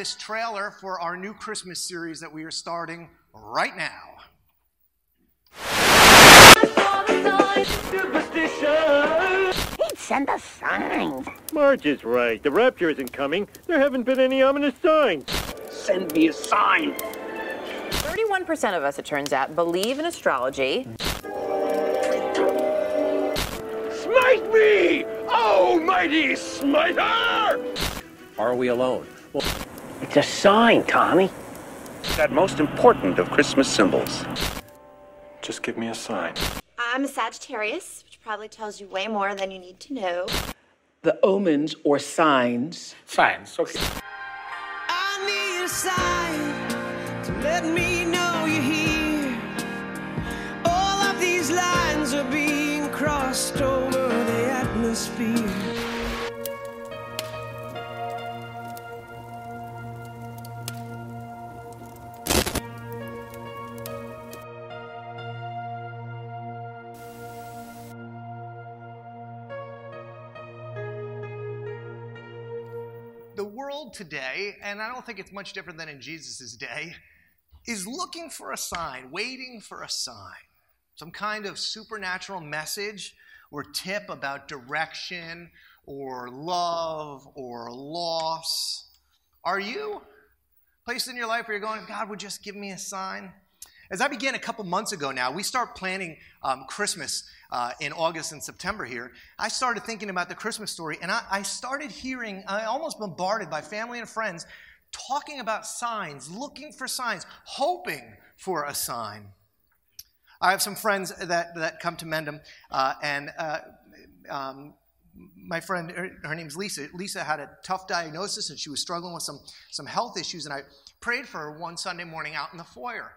check out this trailer for our new Christmas series that we are starting right now. He'd send us signs. Marge is right. The rapture isn't coming. There haven't been any ominous signs. Send me a sign. 31% of us, it turns out, believe in astrology. Smite me! Oh, mighty smiter! Are we alone? Well, It's a sign, Tommy. That most important of Christmas symbols. Just give me a sign. I'm a Sagittarius, which probably tells you way more than you need to know. the omens or signs Signs, okay. I need a sign to let me world today, and I don't think it's much different than in Jesus' day, is looking for a sign, waiting for a sign, some kind of supernatural message or tip about direction or love or loss. Are you placed in your life where you're going, God would just give me a sign? As I began a couple months ago now, we start planning um, Christmas uh, in August and September here. I started thinking about the Christmas story, and I, I started hearing, I almost bombarded by family and friends talking about signs, looking for signs, hoping for a sign. I have some friends that, that come to Mendham, uh, and uh, um, my friend, her, her, name's Lisa. Lisa had a tough diagnosis, and she was struggling with some, some health issues, and I prayed for her one Sunday morning out in the foyer.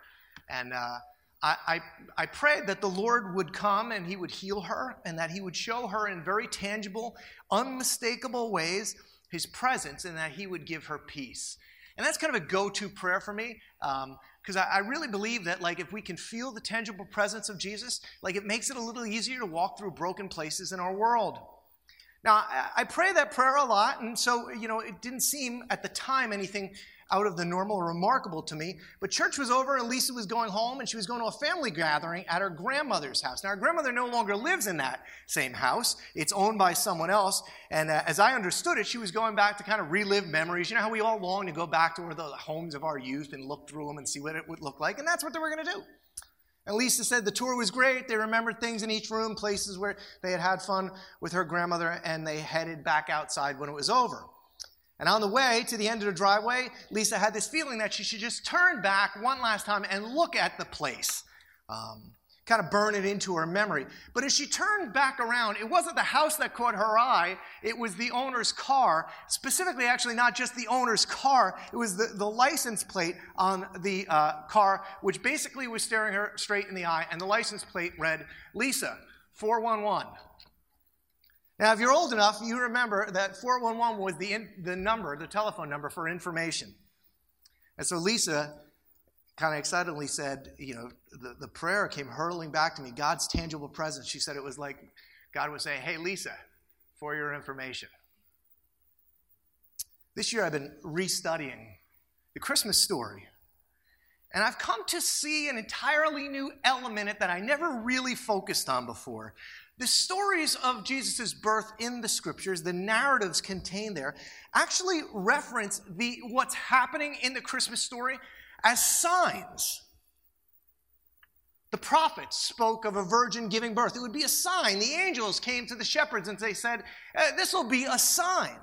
And uh, I, I, I, prayed that the Lord would come and He would heal her and that He would show her in very tangible, unmistakable ways His presence and that He would give her peace. And that's kind of a go to prayer for me because um, I, I, really believe that, like, if we can feel the tangible presence of Jesus, like, it makes it a little easier to walk through broken places in our world. Now, I, pray that prayer a lot, and so, you know, it didn't seem at the time anything out of the normal or remarkable to me. But church was over, and Lisa was going home, and she was going to a family gathering at her grandmother's house. Now, her grandmother no longer lives in that same house, it's owned by someone else. And uh, as I understood it, she was going back to kind of relive memories. You know how we all long to go back to where the homes of our youth and look through them and see what it would look like? And that's what they were going to do. And Lisa said the tour was great. They remembered things in each room, places where they had had fun with her grandmother, and they headed back outside when it was over. And on the way to the end of the driveway, Lisa had this feeling that she should just turn back one last time and look at the place, um, kind of burn it into her memory. But as she turned back around, it wasn't the house that caught her eye, it was the owner's car. Specifically, actually, not just the owner's car, it was the, the license plate on the uh, car, which basically was staring her straight in the eye. And the license plate read, Lisa, 411. Now, if you're old enough, you remember that 411 was the, in, the number, the telephone number for information. And so Lisa kind of excitedly said, you know, the, the prayer came hurtling back to me, God's tangible presence. She said it was like God was saying, hey, Lisa, for your information. This year I've been restudying the Christmas story. And I've come to see an entirely new element that I never really focused on before. The stories of Jesus' birth in the scriptures, the narratives contained there, actually reference the, what's happening in the Christmas story as signs. The prophets spoke of a virgin giving birth. It would be a sign. The angels came to the shepherds and they said, uh, This will be a sign.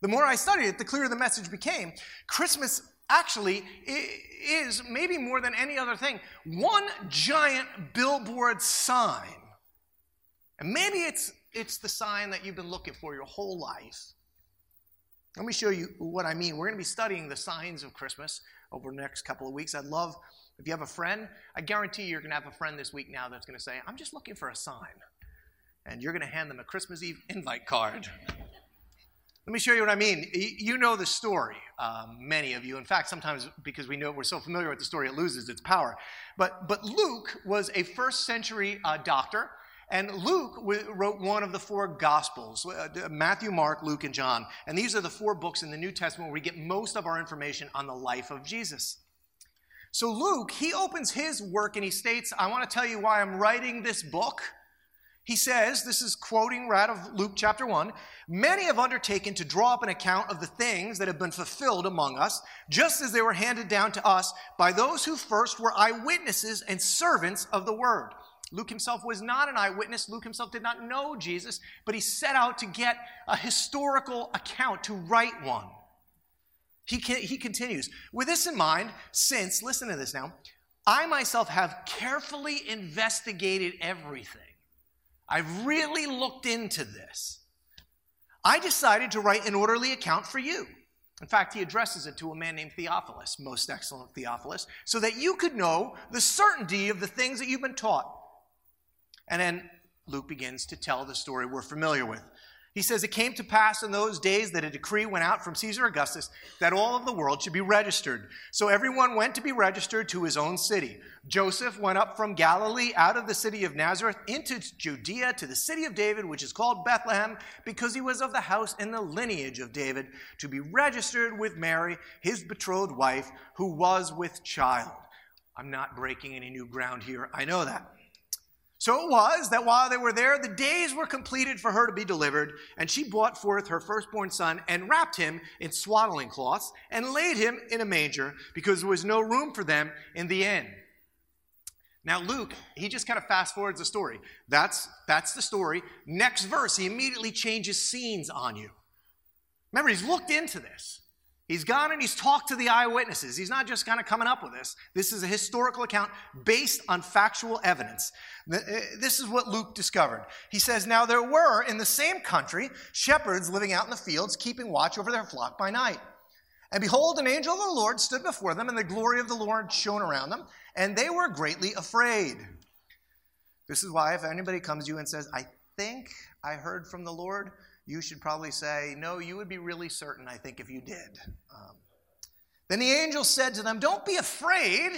The more I studied it, the clearer the message became. Christmas actually is, maybe more than any other thing, one giant billboard sign and maybe it's, it's the sign that you've been looking for your whole life. Let me show you what I mean. We're going to be studying the signs of Christmas over the next couple of weeks. I'd love, if you have a friend, I guarantee you're going to have a friend this week now that's going to say, I'm just looking for a sign. And you're going to hand them a Christmas Eve invite card. Let me show you what I mean. You know the story, um, many of you. In fact, sometimes because we know we're so familiar with the story, it loses its power. But, but Luke was a first century uh, doctor And Luke wrote one of the four Gospels uh, Matthew, Mark, Luke, and John. And these are the four books in the New Testament where we get most of our information on the life of Jesus. So Luke, he opens his work and he states, I want to tell you why I'm writing this book. He says, this is quoting right of Luke chapter 1 Many have undertaken to draw up an account of the things that have been fulfilled among us, just as they were handed down to us by those who first were eyewitnesses and servants of the word. Luke himself was not an eyewitness. Luke himself did not know Jesus, but he set out to get a historical account, to write one. He, he continues, with this in mind, since, listen to this now, I myself have carefully investigated everything. I've really looked into this. I decided to write an orderly account for you. In fact, he addresses it to a man named Theophilus, most excellent Theophilus, so that you could know the certainty of the things that you've been taught. And then Luke begins to tell the story we're familiar with. He says, It came to pass in those days that a decree went out from Caesar Augustus that all of the world should be registered. So everyone went to be registered to his own city. Joseph went up from Galilee out of the city of Nazareth into Judea to the city of David, which is called Bethlehem, because he was of the house and the lineage of David, to be registered with Mary, his betrothed wife, who was with child. I'm not breaking any new ground here. I know that. So it was that while they were there, the days were completed for her to be delivered, and she brought forth her firstborn son and wrapped him in swaddling cloths and laid him in a manger because there was no room for them in the inn. Now, Luke, he just kind of fast forwards the story. That's, that's the story. Next verse, he immediately changes scenes on you. Remember, he's looked into this. He's gone and he's talked to the eyewitnesses. He's not just kind of coming up with this. This is a historical account based on factual evidence. Uh, this is what Luke discovered. He says, Now there were in the same country shepherds living out in the fields, keeping watch over their flock by night. And behold, an angel of the Lord stood before them, and the glory of the Lord shone around them, and they were greatly afraid. This is why, if anybody comes to you and says, I think I heard from the Lord, you should probably say, No, you would be really certain, I think, if you did. Um, then the angel said to them, Don't be afraid.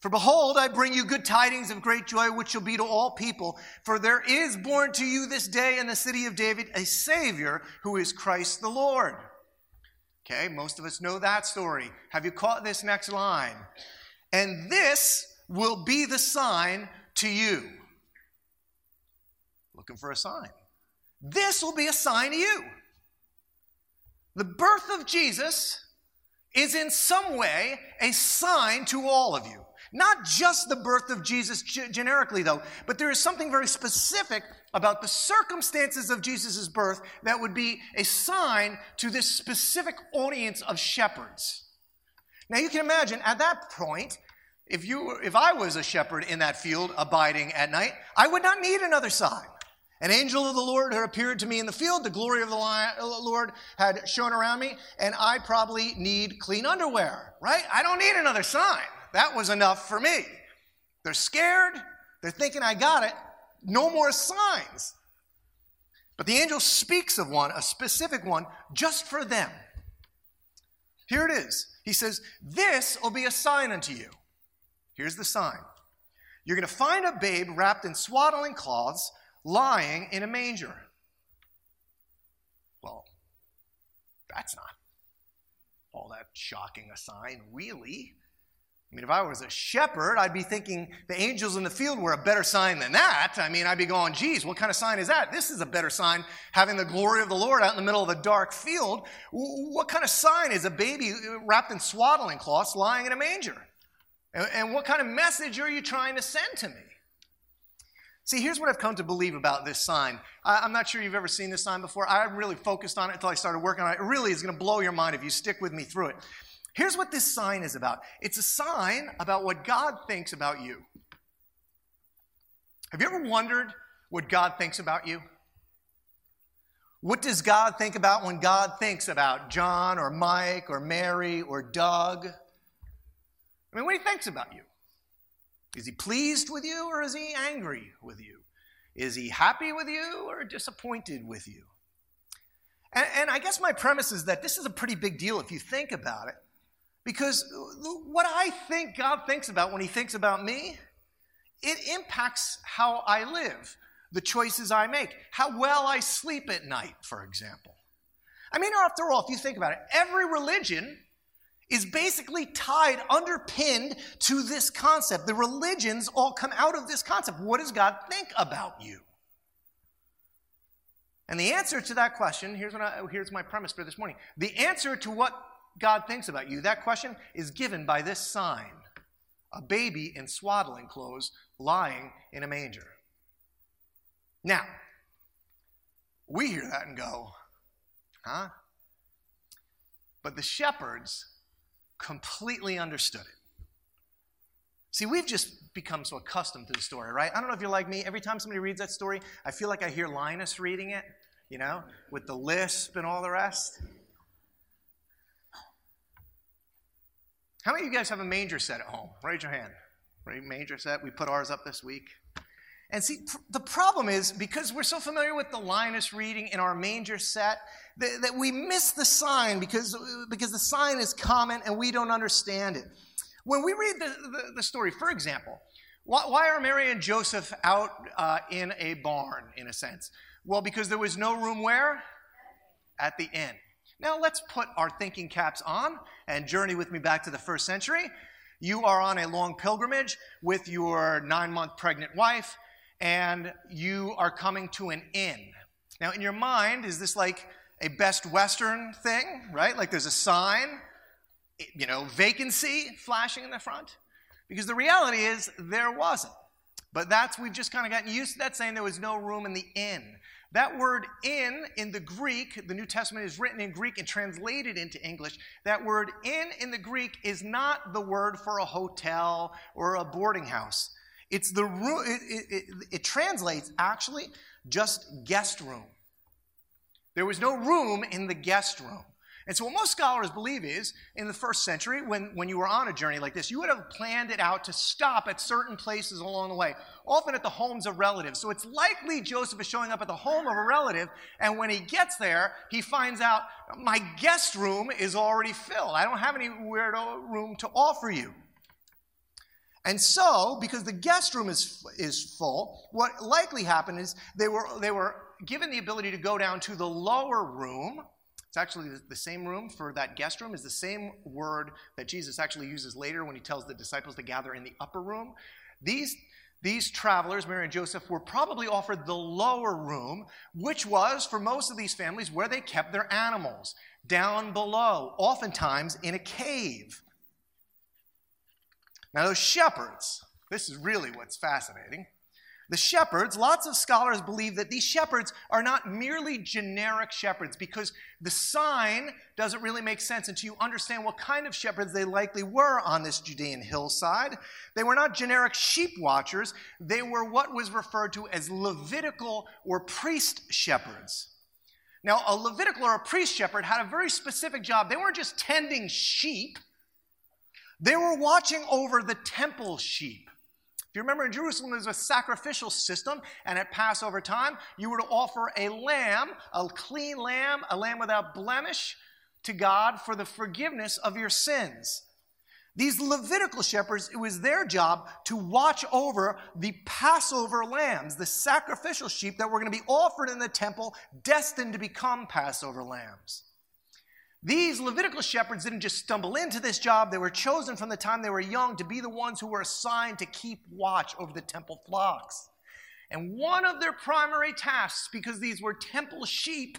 For behold, I bring you good tidings of great joy, which shall be to all people. For there is born to you this day in the city of David a Savior who is Christ the Lord. Okay, most of us know that story. Have you caught this next line? And this will be the sign to you. Looking for a sign. This will be a sign to you. The birth of Jesus is in some way a sign to all of you. Not just the birth of Jesus generically, though, but there is something very specific about the circumstances of Jesus' birth that would be a sign to this specific audience of shepherds. Now you can imagine at that point, if you if I was a shepherd in that field abiding at night, I would not need another sign. An angel of the Lord had appeared to me in the field. The glory of the uh, Lord had shone around me, and I probably need clean underwear, right? I don't need another sign. That was enough for me. They're scared. They're thinking I got it. No more signs. But the angel speaks of one, a specific one, just for them. Here it is. He says, This will be a sign unto you. Here's the sign. You're going to find a babe wrapped in swaddling cloths lying in a manger. Well, that's not all that shocking a sign, really. I mean, if I was a shepherd, I'd be thinking the angels in the field were a better sign than that. I mean, I'd be going, geez, what kind of sign is that? This is a better sign, having the glory of the Lord out in the middle of a dark field. What kind of sign is a baby wrapped in swaddling cloths lying in a manger? And what kind of message are you trying to send to me? See, here's what I've come to believe about this sign. I, am not sure you've ever seen this sign before. I really focused on it until I started working on it. It really is going to blow your mind if you stick with me through it. Here's what this sign is about it's a sign about what God thinks about you. Have you ever wondered what God thinks about you? What does God think about when God thinks about John or Mike or Mary or Doug? I mean, what he thinks about you. Is he pleased with you or is he angry with you? Is he happy with you or disappointed with you? And, and, I guess my premise is that this is a pretty big deal if you think about it. Because what I think God thinks about when he thinks about me it impacts how I live, the choices I make, how well I sleep at night, for example. I mean, after all, if you think about it, every religion is basically tied, underpinned to this concept. The religions all come out of this concept. What does God think about you? And the answer to that question, here's, what I, here's my premise for this morning. The answer to what God thinks about you, that question is given by this sign a baby in swaddling clothes lying in a manger. Now, we hear that and go, huh? But the shepherds completely understood it. See, we've just become so accustomed to the story, right? I don't know if you're like me. Every time somebody reads that story, I feel like I hear Linus reading it you know, with the lisp and all the rest. How many of you guys have a manger set at home? Raise your hand. Right, manger set. We put ours up this week. And see, the problem is because we're so familiar with the Linus reading in our manger set that, that we miss the sign because, because the sign is common and we don't understand it. When we read the, the, the story, for example, why, why, are Mary and Joseph out uh, in a barn, in a sense? Well, because there was no room where? At the inn. Now let's put our thinking caps on and journey with me back to the first century. You are on a long pilgrimage with your nine month pregnant wife, and you are coming to an inn. Now, in your mind, is this like a Best Western thing, right? Like there's a sign, you know, vacancy flashing in the front? Because the reality is there wasn't. But that's, we've just kind of gotten used to that saying there was no room in the inn. That word in, in the Greek, the New Testament is written in Greek and translated into English. That word in, in the Greek, is not the word for a hotel or a boarding house. It's the room, it, it, it, it translates actually just guest room. There was no room in the guest room. And so, what most scholars believe is in the first century, when, when you were on a journey like this, you would have planned it out to stop at certain places along the way, often at the homes of relatives. So, it's likely Joseph is showing up at the home of a relative, and when he gets there, he finds out my guest room is already filled. I don't have any weirdo room to offer you. And so, because the guest room is, is full, what likely happened is they were, they were given the ability to go down to the lower room it's actually the same room for that guest room is the same word that Jesus actually uses later when he tells the disciples to gather in the upper room. These these travelers, Mary and Joseph, were probably offered the lower room, which was, for most of these families, where they kept their animals, down below, oftentimes in a cave. Now, those shepherds, this is really what's fascinating. The shepherds, lots of scholars believe that these shepherds are not merely generic shepherds because the sign doesn't really make sense until you understand what kind of shepherds they likely were on this Judean hillside. They were not generic sheep watchers, they were what was referred to as Levitical or priest shepherds. Now, a Levitical or a priest shepherd had a very specific job. They weren't just tending sheep, they were watching over the temple sheep. If you remember in Jerusalem, there was a sacrificial system, and at Passover time, you were to offer a lamb, a clean lamb, a lamb without blemish, to God for the forgiveness of your sins. These Levitical shepherds, it was their job to watch over the Passover lambs, the sacrificial sheep that were going to be offered in the temple, destined to become Passover lambs. These Levitical shepherds didn't just stumble into this job, they were chosen from the time they were young to be the ones who were assigned to keep watch over the temple flocks. And one of their primary tasks, because these were temple sheep,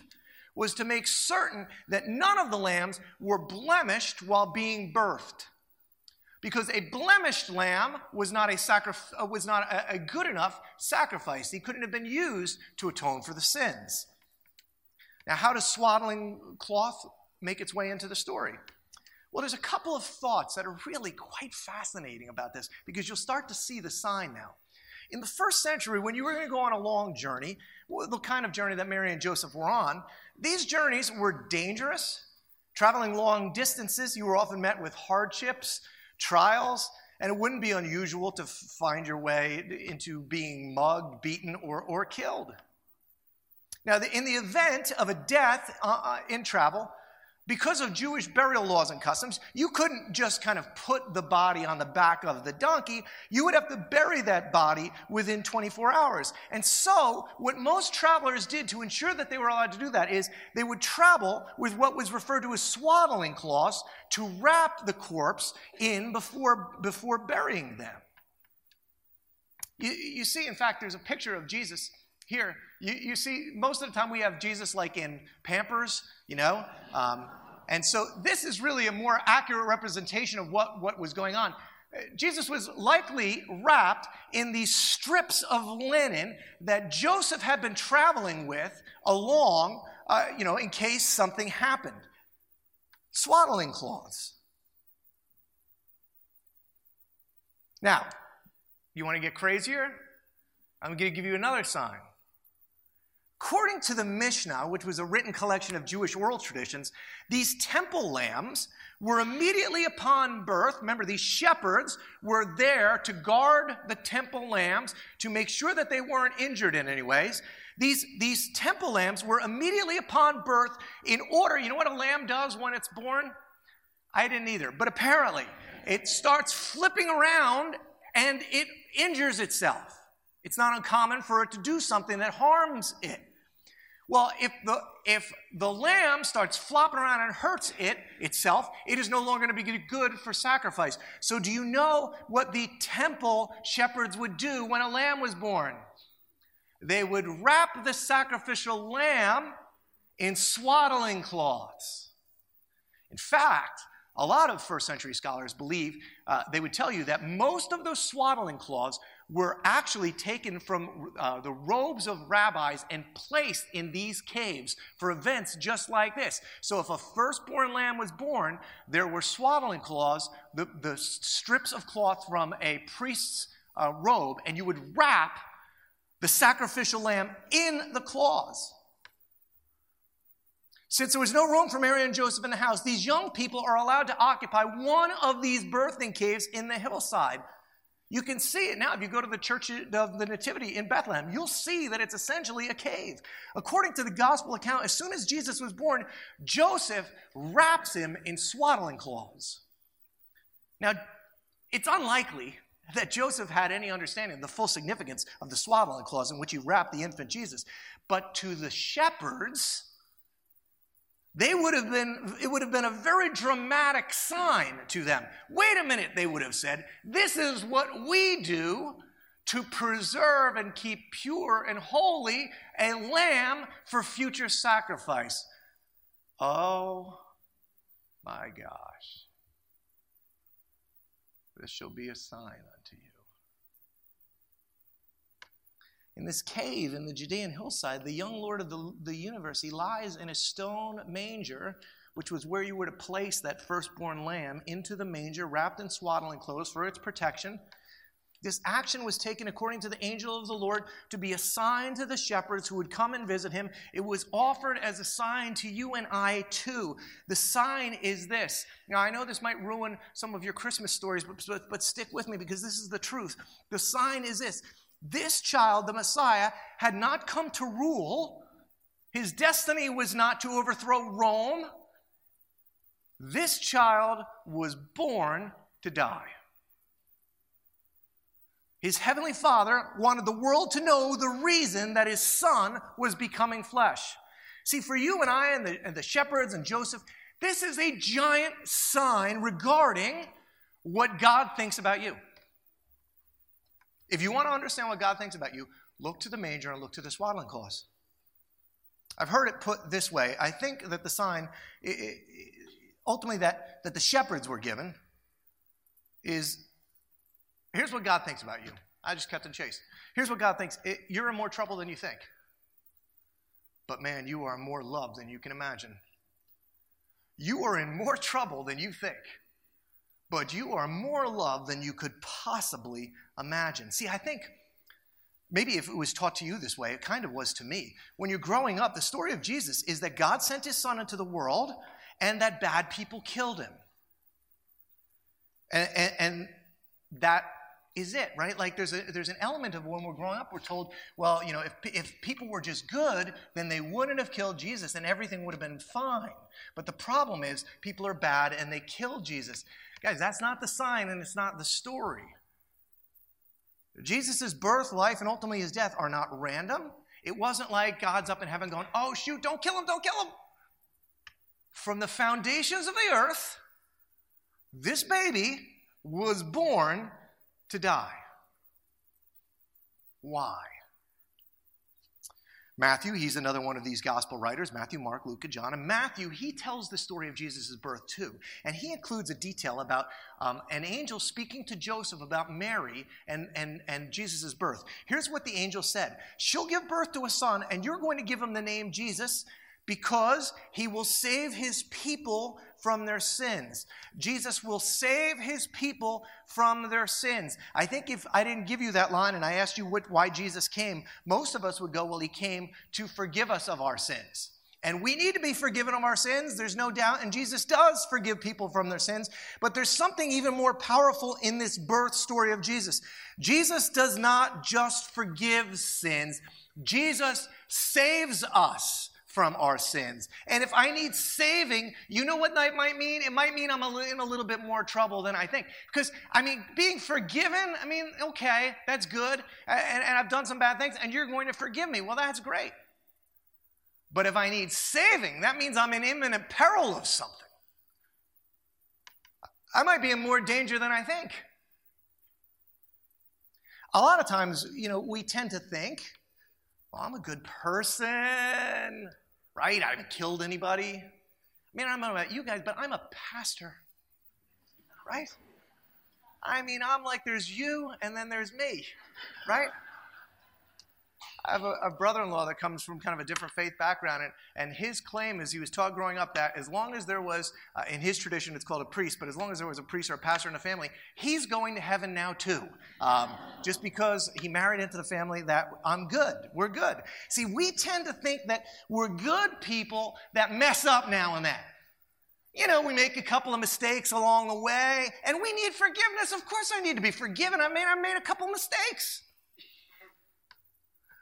was to make certain that none of the lambs were blemished while being birthed. Because a blemished lamb was not a, uh, was not a, a good enough sacrifice. He couldn't have been used to atone for the sins. Now, how does swaddling cloth make its way into the story? Well, there's a couple of thoughts that are really quite fascinating about this because you'll start to see the sign now. In the first century, when you were going to go on a long journey, the kind of journey that Mary and Joseph were on, these journeys were dangerous. Traveling long distances, you were often met with hardships, trials, and it wouldn't be unusual to find your way into being mugged, beaten, or, or killed. Now, in the event of a death uh, uh, in travel, because of Jewish burial laws and customs, you couldn't just kind of put the body on the back of the donkey. You would have to bury that body within 24 hours. And so, what most travelers did to ensure that they were allowed to do that is they would travel with what was referred to as swaddling cloths to wrap the corpse in before, before burying them. You, you see, in fact, there's a picture of Jesus here. You, you see, most of the time we have Jesus like in Pampers, you know? Um, and so this is really a more accurate representation of what, what was going on. Jesus was likely wrapped in these strips of linen that Joseph had been traveling with along, uh, you know, in case something happened. Swaddling cloths. Now, you want to get crazier? I'm going to give you another sign. According to the Mishnah, which was a written collection of Jewish oral traditions, these temple lambs were immediately upon birth. Remember, these shepherds were there to guard the temple lambs to make sure that they weren't injured in any ways. These, these temple lambs were immediately upon birth in order. You know what a lamb does when it's born? I didn't either, but apparently it starts flipping around and it injures itself. It's not uncommon for it to do something that harms it. Well, if the, if the lamb starts flopping around and hurts it itself, it is no longer going to be good for sacrifice. So, do you know what the temple shepherds would do when a lamb was born? They would wrap the sacrificial lamb in swaddling cloths. In fact, a lot of first century scholars believe uh, they would tell you that most of those swaddling cloths were actually taken from uh, the robes of rabbis and placed in these caves for events just like this. So, if a firstborn lamb was born, there were swaddling cloths, the, the strips of cloth from a priest's uh, robe, and you would wrap the sacrificial lamb in the cloths. Since there was no room for Mary and Joseph in the house, these young people are allowed to occupy one of these birthing caves in the hillside. You can see it now. If you go to the Church of the Nativity in Bethlehem, you'll see that it's essentially a cave. According to the gospel account, as soon as Jesus was born, Joseph wraps him in swaddling cloths. Now, it's unlikely that Joseph had any understanding of the full significance of the swaddling cloths in which he wrapped the infant Jesus. But to the shepherds, they would have been, it would have been a very dramatic sign to them. Wait a minute, they would have said. This is what we do to preserve and keep pure and holy a lamb for future sacrifice. Oh my gosh. This shall be a sign unto you. In this cave in the Judean hillside, the young Lord of the, the universe, he lies in a stone manger, which was where you were to place that firstborn lamb into the manger, wrapped in swaddling clothes for its protection. This action was taken according to the angel of the Lord to be a sign to the shepherds who would come and visit him. It was offered as a sign to you and I too. The sign is this. Now, I know this might ruin some of your Christmas stories, but, but, but stick with me because this is the truth. The sign is this this child, the Messiah, had not come to rule. His destiny was not to overthrow Rome. This child was born to die. His heavenly father wanted the world to know the reason that his son was becoming flesh. See, for you and I and the, and the shepherds and Joseph, this is a giant sign regarding what God thinks about you. If you want to understand what God thinks about you, look to the manger and look to the swaddling cloths. I've heard it put this way. I think that the sign, ultimately, that, that the shepherds were given is here's what God thinks about you. I just cut the chase. Here's what God thinks you're in more trouble than you think. But man, you are more loved than you can imagine. You are in more trouble than you think but you are more loved than you could possibly imagine. See, I think maybe if it was taught to you this way, it kind of was to me. When you're growing up, the story of Jesus is that God sent his son into the world and that bad people killed him. And, and, and that is it, right? Like there's, a, there's an element of when we're growing up, we're told, well, you know, if, if people were just good, then they wouldn't have killed Jesus and everything would have been fine. But the problem is, people are bad and they killed Jesus. Guys, that's not the sign and it's not the story. Jesus' birth, life, and ultimately his death are not random. It wasn't like God's up in heaven going, oh, shoot, don't kill him, don't kill him. From the foundations of the earth, this baby was born to die. Why? Matthew, he's another one of these gospel writers Matthew, Mark, Luke, and John. And Matthew, he tells the story of Jesus' birth too. And he includes a detail about um, an angel speaking to Joseph about Mary and, and, and Jesus' birth. Here's what the angel said She'll give birth to a son, and you're going to give him the name Jesus because he will save his people from their sins. Jesus will save his people from their sins. I think if I didn't give you that line and I asked you what, why Jesus came, most of us would go, well, he came to forgive us of our sins. And we need to be forgiven of our sins, there's no doubt. And Jesus does forgive people from their sins. But there's something even more powerful in this birth story of Jesus. Jesus does not just forgive sins, Jesus saves us from our sins. And if I need saving, you know what that might mean? It might mean I'm in a little bit more trouble than I think. Because, I mean, being forgiven, I mean, okay, that's good. And, and I've done some bad things, and you're going to forgive me. Well, that's great. But if I need saving, that means I'm in imminent peril of something. I might be in more danger than I think. A lot of times, you know, we tend to think, well, I'm a good person right? I haven't killed anybody. I mean, I don't know about you guys, but I'm a pastor, right? I mean, I'm like, there's you and then there's me, right? I have a, a brother in law that comes from kind of a different faith background, and, and his claim is he was taught growing up that as long as there was, uh, in his tradition, it's called a priest, but as long as there was a priest or a pastor in the family, he's going to heaven now too. Um, just because he married into the family, that I'm good, we're good. See, we tend to think that we're good people that mess up now and then. You know, we make a couple of mistakes along the way, and we need forgiveness. Of course, I need to be forgiven. I mean, I made a couple mistakes.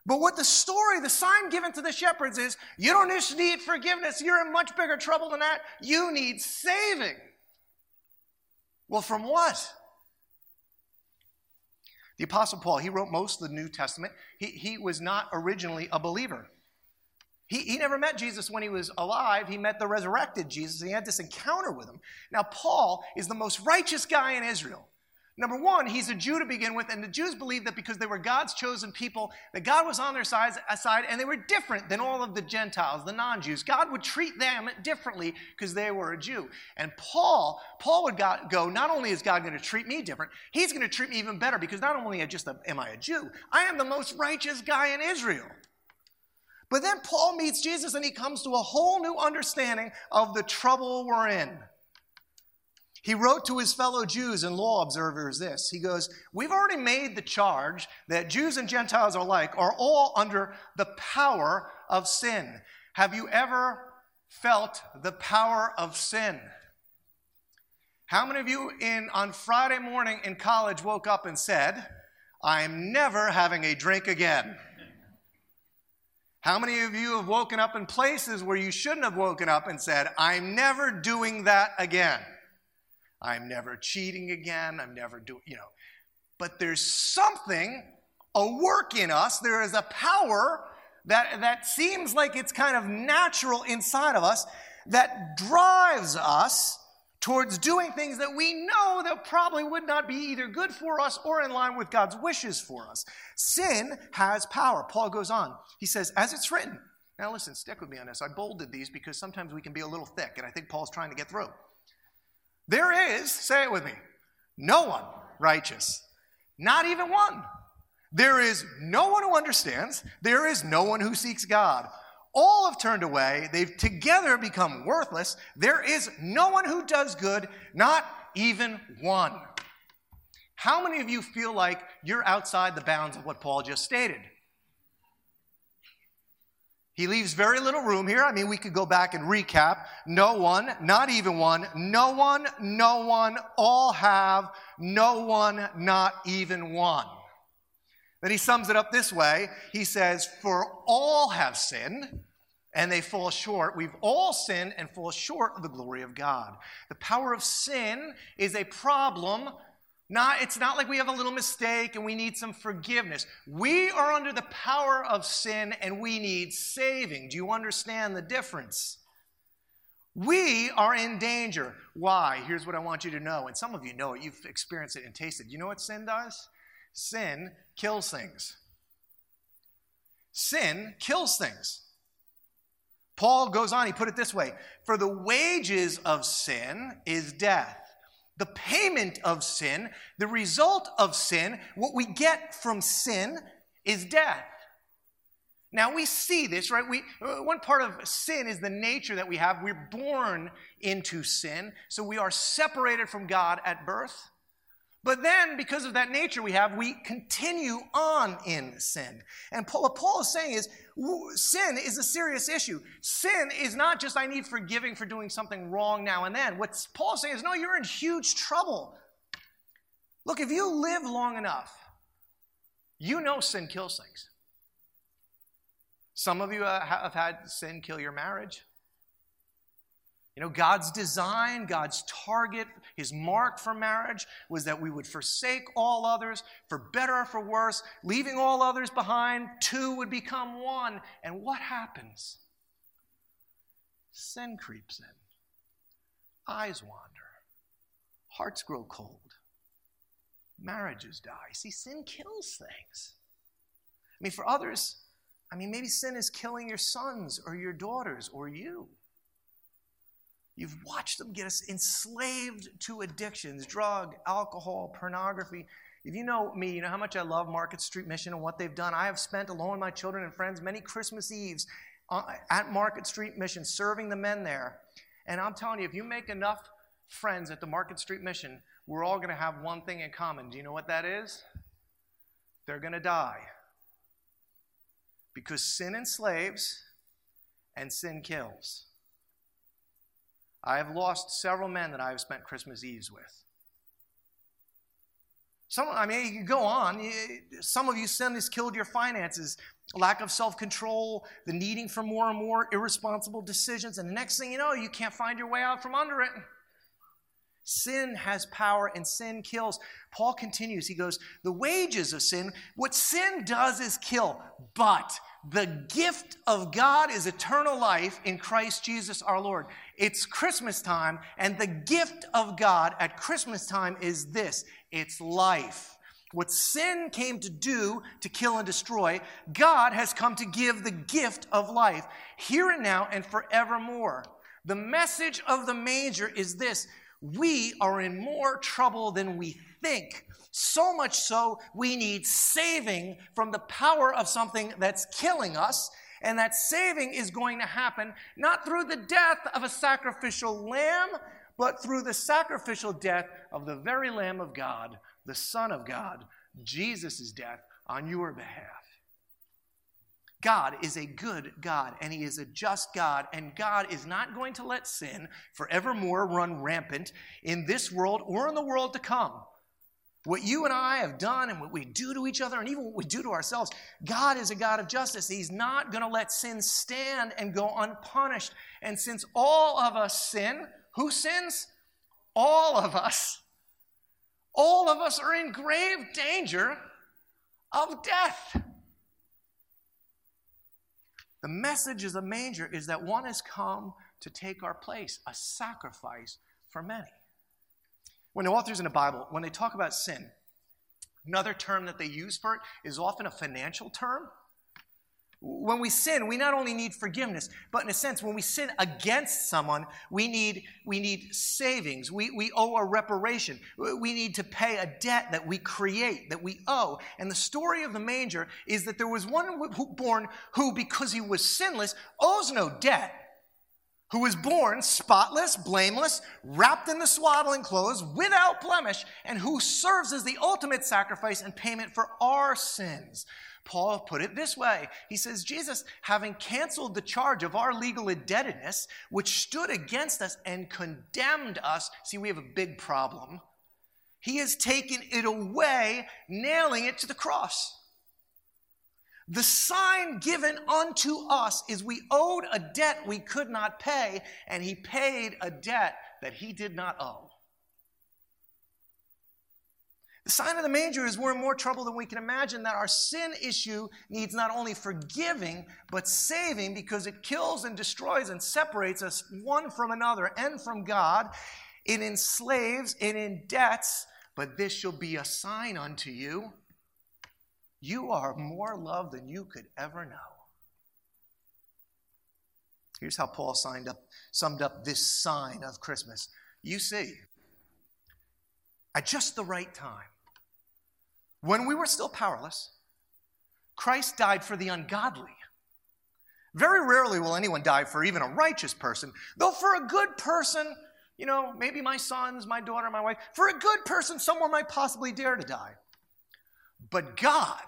But what the story, the sign given to the shepherds is you don't just need forgiveness, you're in much bigger trouble than that. You need saving. Well, from what? The Apostle Paul, he wrote most of the New Testament. He, he was not originally a believer. He, he never met Jesus when he was alive. He met the resurrected Jesus. He had this encounter with him. Now, Paul is the most righteous guy in Israel. Number one, he's a Jew to begin with, and the Jews believed that because they were God's chosen people, that God was on their side, and they were different than all of the Gentiles, the non-Jews. God would treat them differently because they were a Jew. And Paul, Paul would go, not only is God going to treat me different, he's going to treat me even better because not only just am I a Jew, I am the most righteous guy in Israel. But then Paul meets Jesus and he comes to a whole new understanding of the trouble we're in. He wrote to his fellow Jews and law observers this. He goes, We've already made the charge that Jews and Gentiles alike are all under the power of sin. Have you ever felt the power of sin? How many of you in on Friday morning in college woke up and said, I'm never having a drink again? How many of you have woken up in places where you shouldn't have woken up and said, I'm never doing that again? I'm never cheating again. I'm never doing, you know. But there's something, a work in us. There is a power that, that seems like it's kind of natural inside of us that drives us towards doing things that we know that probably would not be either good for us or in line with God's wishes for us. Sin has power. Paul goes on. He says, as it's written. Now listen, stick with me on this. I bolded these because sometimes we can be a little thick, and I think Paul's trying to get through. There is, say it with me, no one righteous, not even one. There is no one who understands, there is no one who seeks God. All have turned away, they've together become worthless. There is no one who does good, not even one. How many of you feel like you're outside the bounds of what Paul just stated? He leaves very little room here. I mean, we could go back and recap. No one, not even one, no one, no one, all have, no one, not even one. Then he sums it up this way. He says, For all have sinned and they fall short. We've all sinned and fall short of the glory of God. The power of sin is a problem. Not, it's not like we have a little mistake and we need some forgiveness. We are under the power of sin and we need saving. Do you understand the difference? We are in danger. Why? Here's what I want you to know. And some of you know it. You've experienced it and tasted. You know what sin does? Sin kills things. Sin kills things. Paul goes on, he put it this way For the wages of sin is death. The payment of sin, the result of sin, what we get from sin is death. Now we see this, right? We, uh, one part of sin is the nature that we have. We're born into sin, so we are separated from God at birth. But then, because of that nature we have, we continue on in sin. And what Paul is saying is sin is a serious issue. Sin is not just I need forgiving for doing something wrong now and then. What Paul is saying is no, you're in huge trouble. Look, if you live long enough, you know sin kills things. Some of you uh, have had sin kill your marriage. You know, God's design, God's target, his mark for marriage was that we would forsake all others, for better or for worse, leaving all others behind, two would become one. And what happens? Sin creeps in, eyes wander, hearts grow cold, marriages die. See, sin kills things. I mean, for others, I mean, maybe sin is killing your sons or your daughters or you. You've watched them get us enslaved to addictions, drug, alcohol, pornography. If you know me, you know how much I love Market Street Mission and what they've done. I have spent, along with my children and friends, many Christmas Eves uh, at Market Street Mission serving the men there. And I'm telling you, if you make enough friends at the Market Street Mission, we're all going to have one thing in common. Do you know what that is? They're going to die. Because sin enslaves and sin kills. I have lost several men that I have spent Christmas Eves with. Some, I mean, you go on. Some of you sin has killed your finances, lack of self control, the needing for more and more irresponsible decisions, and the next thing you know, you can't find your way out from under it. Sin has power and sin kills. Paul continues. He goes, The wages of sin, what sin does is kill, but the gift of God is eternal life in Christ Jesus our Lord. It's Christmas time, and the gift of God at Christmas time is this it's life. What sin came to do to kill and destroy, God has come to give the gift of life, here and now and forevermore. The message of the manger is this we are in more trouble than we think. So much so, we need saving from the power of something that's killing us. And that saving is going to happen not through the death of a sacrificial lamb, but through the sacrificial death of the very Lamb of God, the Son of God, Jesus' death on your behalf. God is a good God and He is a just God, and God is not going to let sin forevermore run rampant in this world or in the world to come. What you and I have done and what we do to each other and even what we do to ourselves, God is a God of justice. He's not going to let sin stand and go unpunished. And since all of us sin, who sins? All of us. All of us are in grave danger of death. The message of the manger is that one has come to take our place, a sacrifice for many. When the authors in the Bible, when they talk about sin, another term that they use for it is often a financial term. When we sin, we not only need forgiveness, but in a sense, when we sin against someone, we need, we need savings. We, we owe a reparation. We need to pay a debt that we create, that we owe. And the story of the manger is that there was one born who, because he was sinless, owes no debt. who was born spotless, blameless, wrapped in the swaddling clothes, without blemish, and who serves as the ultimate sacrifice and payment for our sins. Paul put it this way He says, Jesus, having canceled the charge of our legal indebtedness, which stood against us and condemned us, see, we have a big problem. He has taken it away, nailing it to the cross. The sign given unto us is we owed a debt we could not pay, and he paid a debt that he did not owe. The sign of the manger is we're in more trouble than we can imagine, that our sin issue needs not only forgiving, but saving because it kills and destroys and separates us one from another and from God. It enslaves, it indebts, but this shall be a sign unto you. You are more loved than you could ever know. Here's how Paul signed up, summed up this sign of Christmas. You see, at just the right time, when we were still powerless, Christ died for the ungodly. Very rarely will anyone die for even a righteous person, though for a good person, you know, maybe my sons, my daughter, my wife, for a good person, someone might possibly dare to die. But God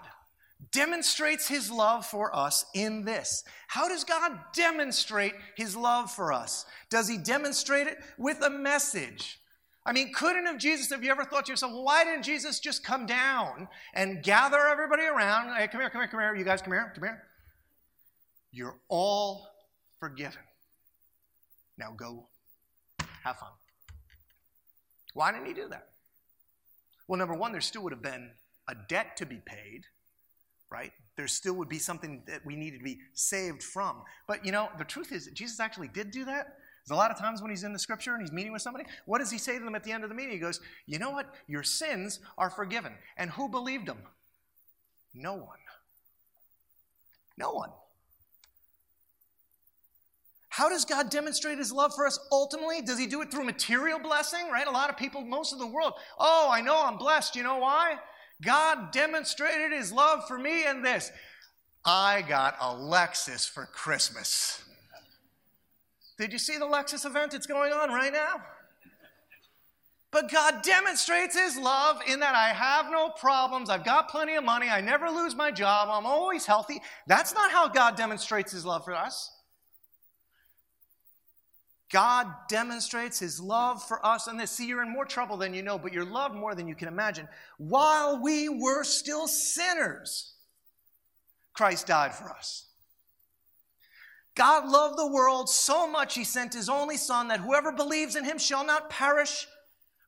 demonstrates his love for us in this. How does God demonstrate his love for us? Does he demonstrate it with a message? I mean, couldn't have Jesus, have you ever thought to yourself, why didn't Jesus just come down and gather everybody around? Hey, come here, come here, come here. You guys, come here, come here. You're all forgiven. Now go have fun. Why didn't he do that? Well, number one, there still would have been a debt to be paid, right? There still would be something that we needed to be saved from. But you know, the truth is, Jesus actually did do that. There's a lot of times when he's in the scripture and he's meeting with somebody, what does he say to them at the end of the meeting? He goes, You know what? Your sins are forgiven. And who believed him? No one. No one. How does God demonstrate his love for us ultimately? Does he do it through material blessing, right? A lot of people, most of the world, oh, I know I'm blessed. You know why? God demonstrated his love for me in this. I got a Lexus for Christmas. Did you see the Lexus event that's going on right now? But God demonstrates His love in that I have no problems. I've got plenty of money. I never lose my job. I'm always healthy. That's not how God demonstrates His love for us. God demonstrates his love for us and this. See, you're in more trouble than you know, but you're loved more than you can imagine. While we were still sinners, Christ died for us. God loved the world so much, he sent his only Son, that whoever believes in him shall not perish,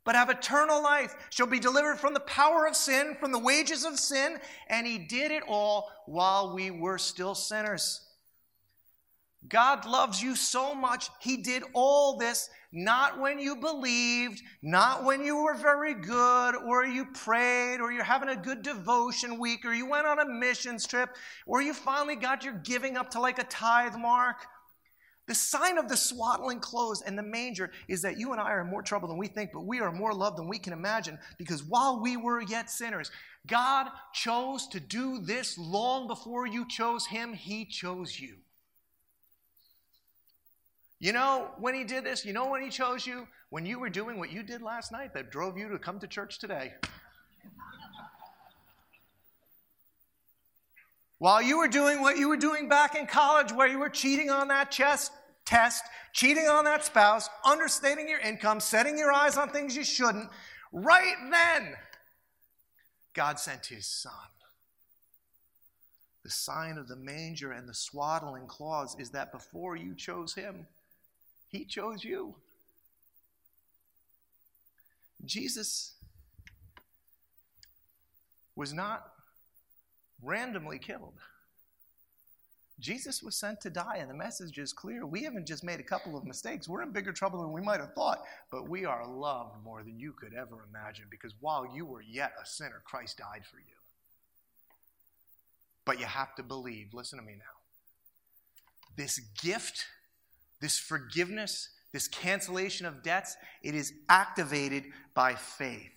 but have eternal life, shall be delivered from the power of sin, from the wages of sin, and he did it all while we were still sinners. God loves you so much, He did all this not when you believed, not when you were very good, or you prayed, or you're having a good devotion week, or you went on a missions trip, or you finally got your giving up to like a tithe mark. The sign of the swaddling clothes and the manger is that you and I are in more trouble than we think, but we are more loved than we can imagine because while we were yet sinners, God chose to do this long before you chose Him, He chose you. You know when he did this? You know when he chose you? When you were doing what you did last night that drove you to come to church today. While you were doing what you were doing back in college, where you were cheating on that chest test, cheating on that spouse, understating your income, setting your eyes on things you shouldn't, right then, God sent his son. The sign of the manger and the swaddling clause is that before you chose him, he chose you. Jesus was not randomly killed. Jesus was sent to die, and the message is clear. We haven't just made a couple of mistakes. We're in bigger trouble than we might have thought, but we are loved more than you could ever imagine because while you were yet a sinner, Christ died for you. But you have to believe. Listen to me now. This gift this forgiveness, this cancellation of debts, it is activated by faith.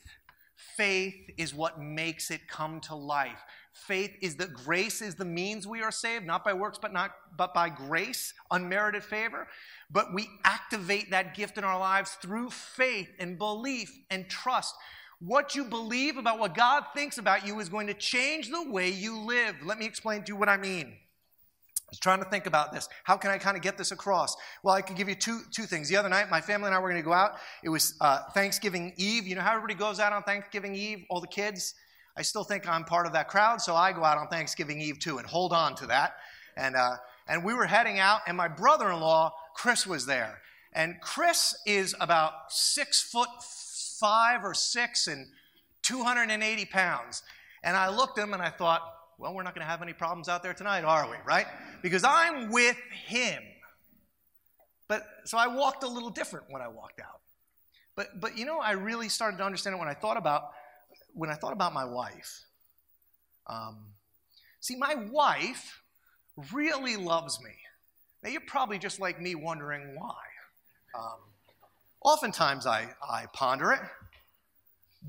Faith is what makes it come to life. faith is that grace is the means we are saved, not by works, but not but by grace, unmerited favor. But we activate that gift in our lives through faith and belief and trust. What you believe about what God thinks about you is going to change the way you live. Let me explain to you what I mean. I was trying to think about this. How can I kind of get this across? Well, I can give you two, two things. The other night, my family and I were going to go out. It was uh, Thanksgiving Eve. You know how everybody goes out on Thanksgiving Eve? All the kids? I still think I'm part of that crowd, so I go out on Thanksgiving Eve too and hold on to that. And, uh, and we were heading out, and my brother in law, Chris, was there. And Chris is about six foot five or six and 280 pounds. And I looked at him and I thought, well, we're not going to have any problems out there tonight, are we? Right? Because I'm with him. But so I walked a little different when I walked out. But but you know, I really started to understand it when I thought about when I thought about my wife. Um, see, my wife really loves me. Now you're probably just like me wondering why. Um, oftentimes I, I ponder it.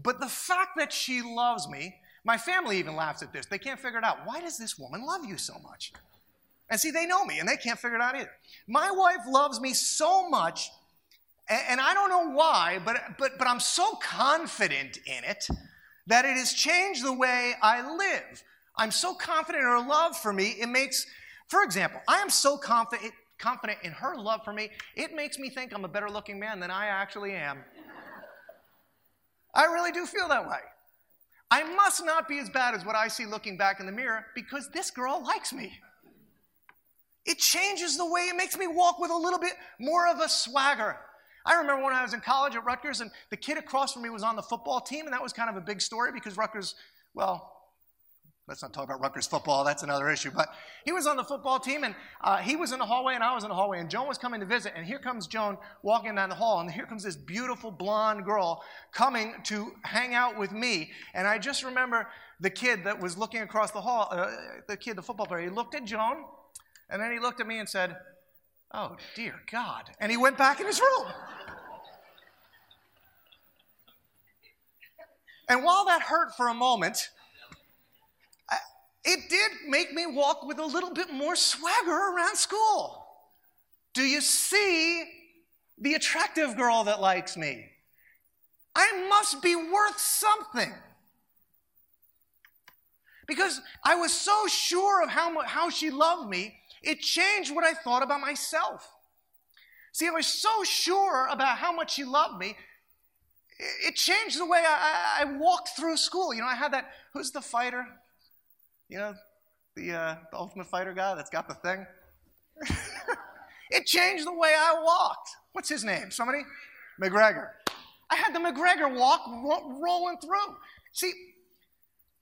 But the fact that she loves me my family even laughs at this. They can't figure it out. Why does this woman love you so much? And see, they know me and they can't figure it out either. My wife loves me so much, and, I don't know why, but, but, but I'm so confident in it that it has changed the way I live. I'm so confident in her love for me, it makes, for example, I am so confident, confident in her love for me, it makes me think I'm a better looking man than I actually am. I really do feel that way. I must not be as bad as what I see looking back in the mirror because this girl likes me. It changes the way it makes me walk with a little bit more of a swagger. I remember when I was in college at Rutgers and the kid across from me was on the football team, and that was kind of a big story because Rutgers, well, Let's not talk about Rutgers football. That's another issue. But he was on the football team, and uh, he was in the hallway, and I was in the hallway. And Joan was coming to visit, and here comes Joan walking down the hall, and here comes this beautiful blonde girl coming to hang out with me. And I just remember the kid that was looking across the hall, uh, the kid, the football player. He looked at Joan, and then he looked at me and said, "Oh dear God!" And he went back in his room. And while that hurt for a moment, it did make me walk with a little bit more swagger around school. Do you see the attractive girl that likes me? I must be worth something. Because I was so sure of how, how she loved me, it changed what I thought about myself. See, I was so sure about how much she loved me, it changed the way I, I, walked through school. You know, I had that, who's the fighter? You know, the, uh, the Ultimate Fighter guy that's got the thing? it changed the way I walked. What's his name? Somebody? McGregor. I had the McGregor walk ro- rolling through. See,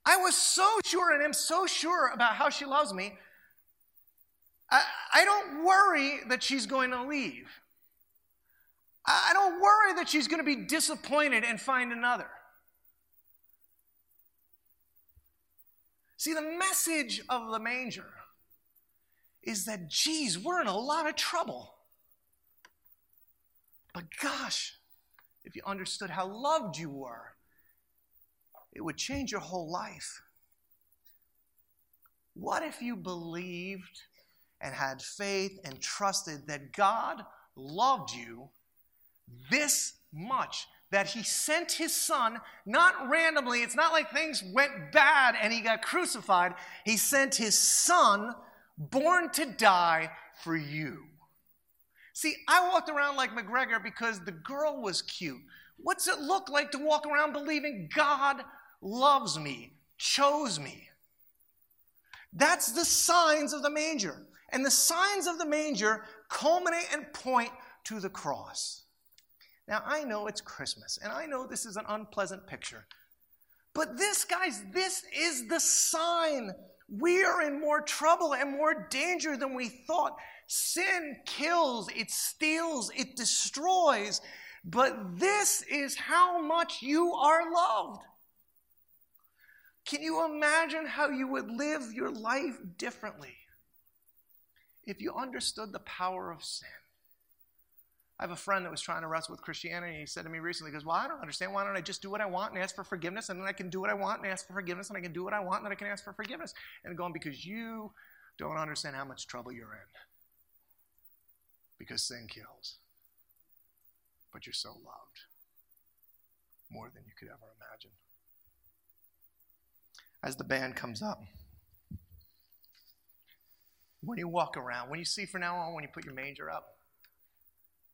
I was so sure and am so sure about how she loves me. I, I don't worry that she's going to leave. I, I don't worry that she's going to be disappointed and find another. See, the message of the manger is that, geez, we're in a lot of trouble. But gosh, if you understood how loved you were, it would change your whole life. What if you believed and had faith and trusted that God loved you this much that he sent his son, not randomly, it's not like things went bad and he got crucified. He sent his son, born to die for you. See, I walked around like McGregor because the girl was cute. What's it look like to walk around believing God loves me, chose me? That's the signs of the manger. And the signs of the manger culminate and point to the cross. Now, I know it's Christmas, and I know this is an unpleasant picture. But this, guys, this is the sign. We are in more trouble and more danger than we thought. Sin kills, it steals, it destroys. But this is how much you are loved. Can you imagine how you would live your life differently if you understood the power of sin? I have a friend that was trying to wrestle with Christianity, and he said to me recently, he goes, Well, I don't understand. Why don't I just do what I want and ask for forgiveness, and then I can do what I want and ask for forgiveness, and I can do what I want, and then I can ask for forgiveness? And going, Because you don't understand how much trouble you're in. Because sin kills. But you're so loved. More than you could ever imagine. As the band comes up, when you walk around, when you see from now on, when you put your manger up,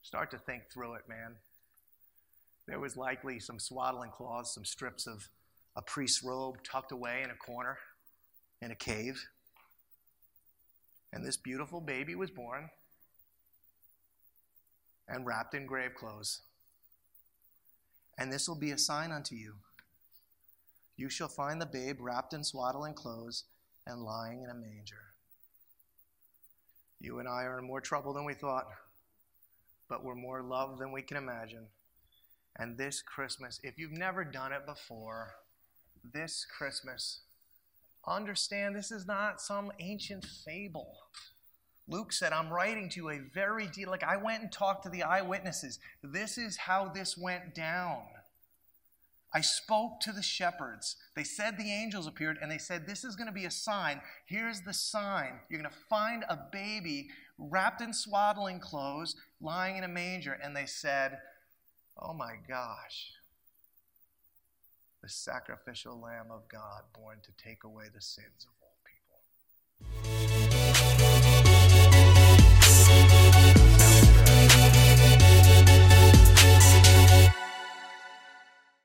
start to think through it, man. There was likely some swaddling cloths, some strips of a priest's robe tucked away in a corner in a cave. And this beautiful baby was born and wrapped in grave clothes. And this will be a sign unto you. You shall find the babe wrapped in swaddling clothes and lying in a manger. You and I are in more trouble than we thought, but we're more loved than we can imagine. And this Christmas, if you've never done it before, this Christmas, understand this is not some ancient fable. Luke said, I'm writing to you a very deep, like I went and talked to the eyewitnesses. This is how this went down. I spoke to the shepherds. They said the angels appeared and they said, This is going to be a sign. Here's the sign. You're going to find a baby wrapped in swaddling clothes lying in a manger. And they said, Oh my gosh, the sacrificial Lamb of God born to take away the sins of all people.